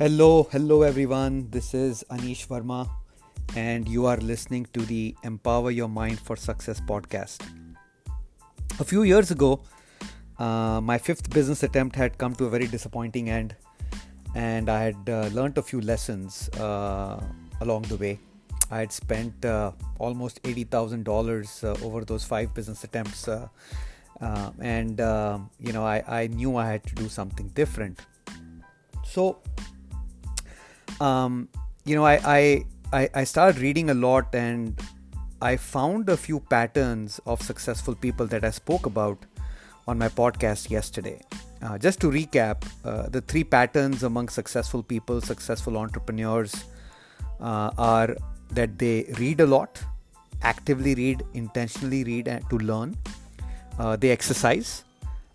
Hello, hello everyone. This is Anish Verma, and you are listening to the Empower Your Mind for Success podcast. A few years ago, uh, my fifth business attempt had come to a very disappointing end, and I had uh, learned a few lessons uh, along the way. I had spent uh, almost $80,000 uh, over those five business attempts, uh, and you know, I, I knew I had to do something different. So, um, you know, I, I, I started reading a lot and I found a few patterns of successful people that I spoke about on my podcast yesterday. Uh, just to recap, uh, the three patterns among successful people, successful entrepreneurs, uh, are that they read a lot, actively read, intentionally read to learn, uh, they exercise,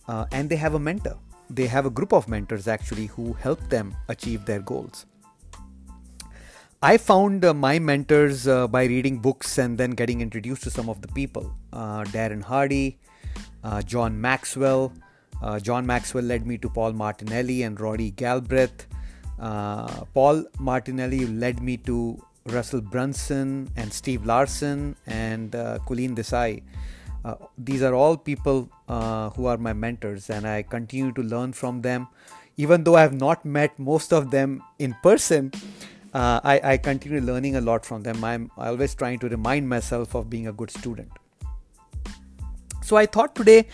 uh, and they have a mentor. They have a group of mentors actually who help them achieve their goals. I found uh, my mentors uh, by reading books and then getting introduced to some of the people. Uh, Darren Hardy, uh, John Maxwell. Uh, John Maxwell led me to Paul Martinelli and Roddy Galbraith. Uh, Paul Martinelli led me to Russell Brunson and Steve Larsen and uh, Colleen Desai. these are all people who are my mentors, and I continue to learn from them. Even though I have not met most of them in person, uh, I, I, continue learning a lot from them. I'm always trying to remind myself of being a good student. So I thought today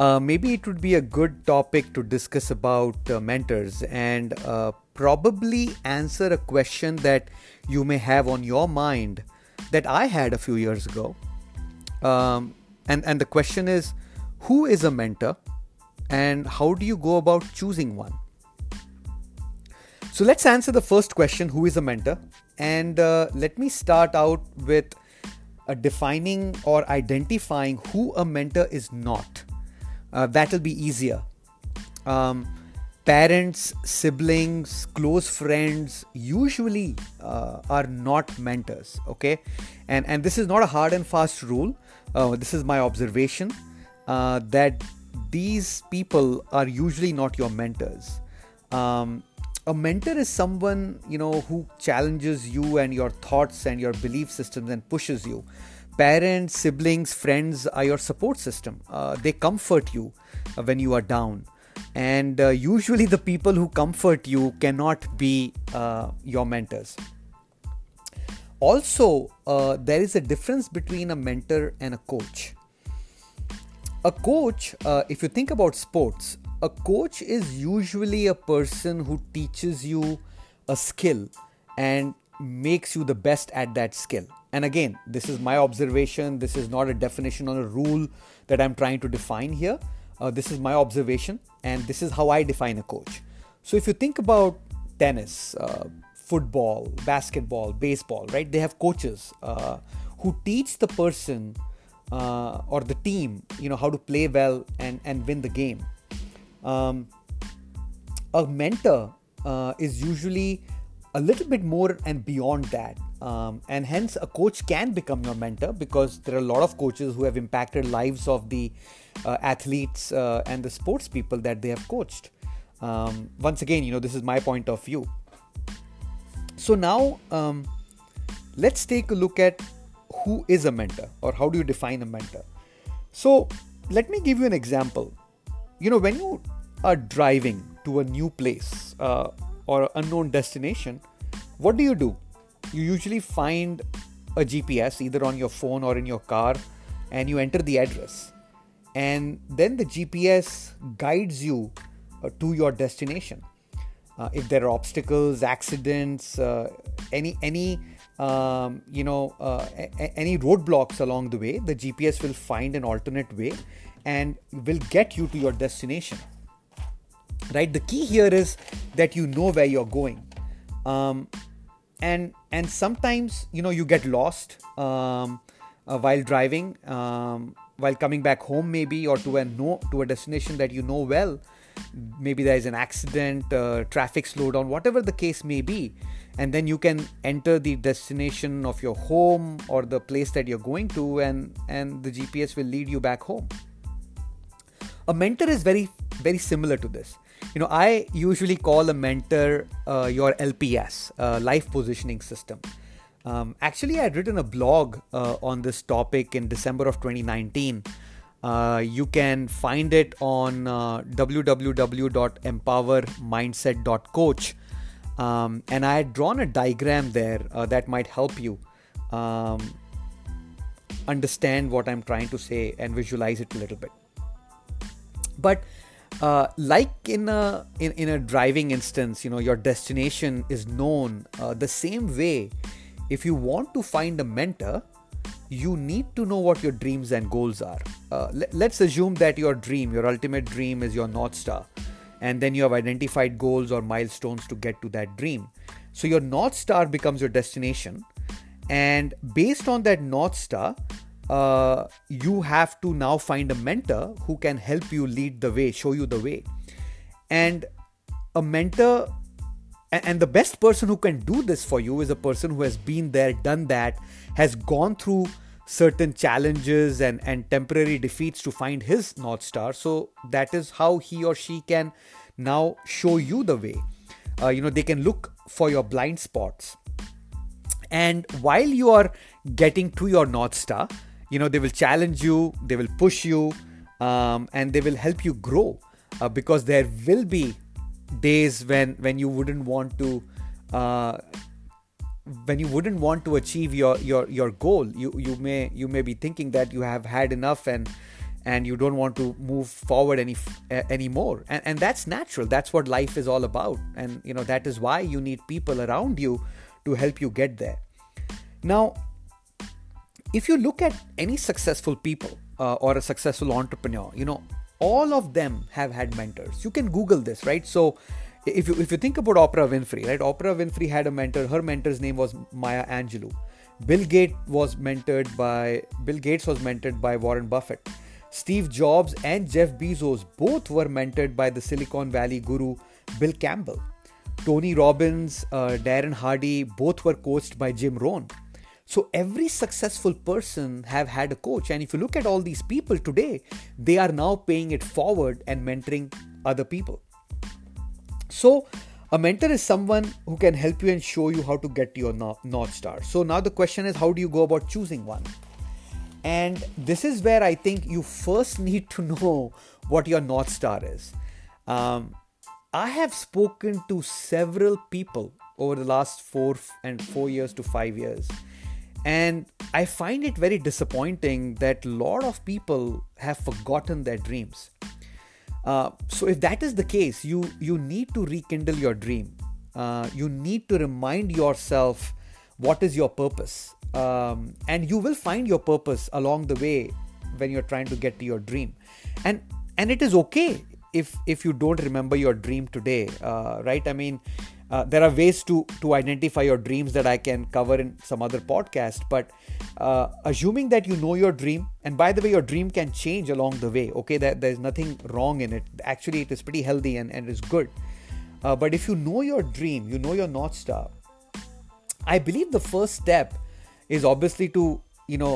uh, maybe it would be a good topic to discuss about uh, mentors and uh, probably answer a question that you may have on your mind that I had a few years ago. Um, and, and the question is who is a mentor and how do you go about choosing one? So let's answer the first question who is a mentor? And uh, let me start out with uh, defining or identifying who a mentor is not. Uh, that'll be easier. Um, parents, siblings, close friends usually uh, are not mentors, okay? And, and this is not a hard and fast rule. Uh, this is my observation uh, that these people are usually not your mentors. Um, a mentor is someone you know who challenges you and your thoughts and your belief systems and pushes you. Parents siblings friends are your support system. Uh, they comfort you when you are down. And uh, usually the people who comfort you cannot be uh, your mentors. Also uh, there is a difference between a mentor and a coach. A coach uh, if you think about sports a coach is usually a person who teaches you a skill and makes you the best at that skill. And again, this is my observation. This is not a definition or a rule that I'm trying to define here. Uh, this is my observation, and this is how I define a coach. So if you think about tennis, uh, football, basketball, baseball, right? They have coaches uh, who teach the person uh, or the team, you know, how to play well and and win the game. Um, a mentor uh, is usually a little bit more and beyond that. Um, and hence, a coach can become your mentor because there are a lot of coaches who have impacted lives of the uh, athletes uh, and the sports people that they have coached. Um, once again, you know, this is my point of view. So now, um, let's take a look at who is a mentor or how do you define a mentor. So, let me give you an example. You know, when you are driving to a new place uh, or unknown destination, what do you do? You usually find a GPS either on your phone or in your car and you enter the address. And then the GPS guides you uh, to your destination. Uh, if there are obstacles, accidents, uh, any any um, you know uh, a- any roadblocks along the way, the GPS will find an alternate way and will get you to your destination right? The key here is that you know where you're going. Um, and and sometimes you know you get lost um, uh, while driving um, while coming back home maybe or to a no to a destination that you know well. Maybe there is an accident uh, traffic slowdown whatever the case may be. And then you can enter the destination of your home or the place that you're going to and and the gps will lead you back home. A mentor is very very similar to this you know, I usually call a mentor uh, your LPS, uh, life positioning system. Um, actually, I had written a blog uh, on this topic in December of 2019. Uh, you can find it on uh, www.empowermindset.coach. Um, and I had drawn a diagram there uh, that might help you um, understand what I'm trying to say and visualize it a little bit. But uh, like in a in, in a driving instance, you know your destination is known uh, the same way. If you want to find a mentor, you need to know what your dreams and goals are. Uh, let, let's assume that your dream, your ultimate dream, is your north star, and then you have identified goals or milestones to get to that dream. So your north star becomes your destination, and based on that north star, uh, you have to now find a mentor who can help you lead the way, show you the way. And a mentor, and the best person who can do this for you is a person who has been there, done that, has gone through certain challenges and, and temporary defeats to find his North Star. So that is how he or she can now show you the way. Uh, you know, they can look for your blind spots. And while you are getting to your North Star, you know they will challenge you they will push you um, and they will help you grow uh, because there will be days when when you wouldn't want to uh, when you wouldn't want to achieve your your your goal. You you may you may be thinking that you have had enough and and you don't want to move forward any uh, anymore. And, and that's natural. That's what life is all about. And you know that is why you need people around you to help you get there. Now if you look at any successful people uh, or a successful entrepreneur, you know, all of them have had mentors. You can Google this, right? So, if you if you think about Oprah Winfrey, right? Oprah Winfrey had a mentor. Her mentor's name was Maya Angelou. Bill Gates was mentored by Bill Gates was mentored by Warren Buffett. Steve Jobs and Jeff Bezos both were mentored by the Silicon Valley guru Bill Campbell. Tony Robbins, uh, Darren Hardy both were coached by Jim Rohn. So every successful person have had a coach and if you look at all these people today they are now paying it forward and mentoring other people. So a mentor is someone who can help you and show you how to get to your north star. So now the question is how do you go about choosing one? And this is where I think you first need to know what your north star is. Um, I have spoken to several people over the last four and four years to five years and I find it very disappointing that a lot of people have forgotten their dreams. Uh, so if that is the case, you you need to rekindle your dream. Uh, you need to remind yourself what is your purpose, um, and you will find your purpose along the way when you're trying to get to your dream. And and it is okay if if you don't remember your dream today, uh, right? I mean, uh, there are ways to to identify your dreams that I can cover in some other podcast. But uh, assuming that you know your dream, and by the way, your dream can change along the way. Okay, that there's nothing wrong in it. Actually, it is pretty healthy and and is good. Uh, but if you know your dream, you know your north star. I believe the first step is obviously to you know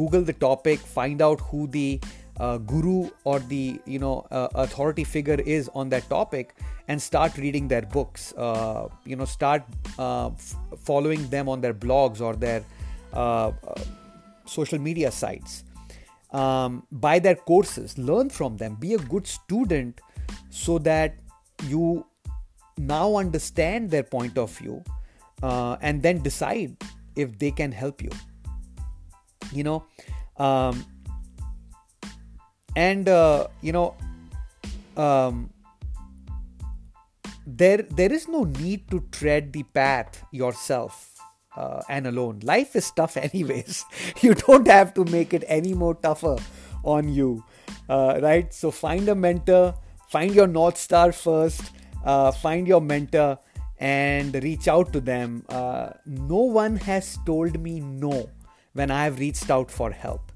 Google the topic, find out who the uh, guru or the you know uh, authority figure is on that topic and start reading their books uh, you know start uh, f- following them on their blogs or their uh, uh, social media sites um, buy their courses learn from them be a good student so that you now understand their point of view and then decide if they can help you. You know um, and uh, you know um, there there is no need to tread the path yourself uh, and alone. Life is tough anyways. You don't have to make it any more tougher on you uh, right? So find a mentor find your north star first uh, find your mentor and reach out to them. Uh, no one has told me no when i have reached out for help.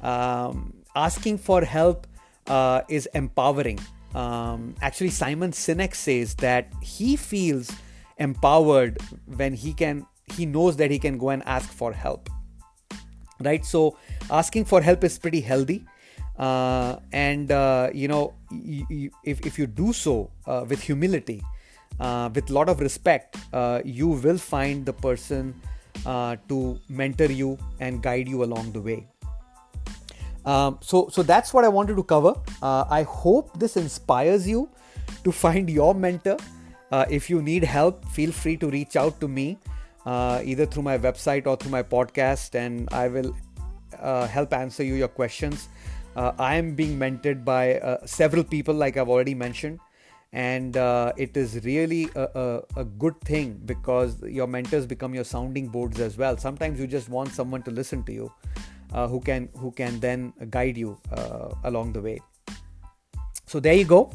Um, asking for help uh, is empowering. Um, actually, Simon Sinek says that he feels empowered when he can he knows that he can go and ask for help. Right? So asking for help is pretty healthy. Uh, and uh, you know y- y- if, if you do so uh, with humility uh, with a lot of respect uh, you will find the person uh, to mentor you and guide you along the way um, so so that's what i wanted to cover. I hope this inspires you to find your mentor. If you need help feel free to reach out to me either through my website or through my podcast and i will help answer you your questions. Uh, I am being mentored by uh, several people, like I've already mentioned, and uh, it is really a, a, a, good thing because your mentors become your sounding boards as well. Sometimes you just want someone to listen to you, uh, who can who can then guide you uh, along the way. So there you go.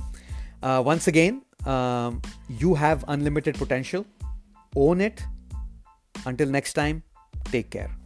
Uh, once again, um, you have unlimited potential. Own it. Until next time, take care.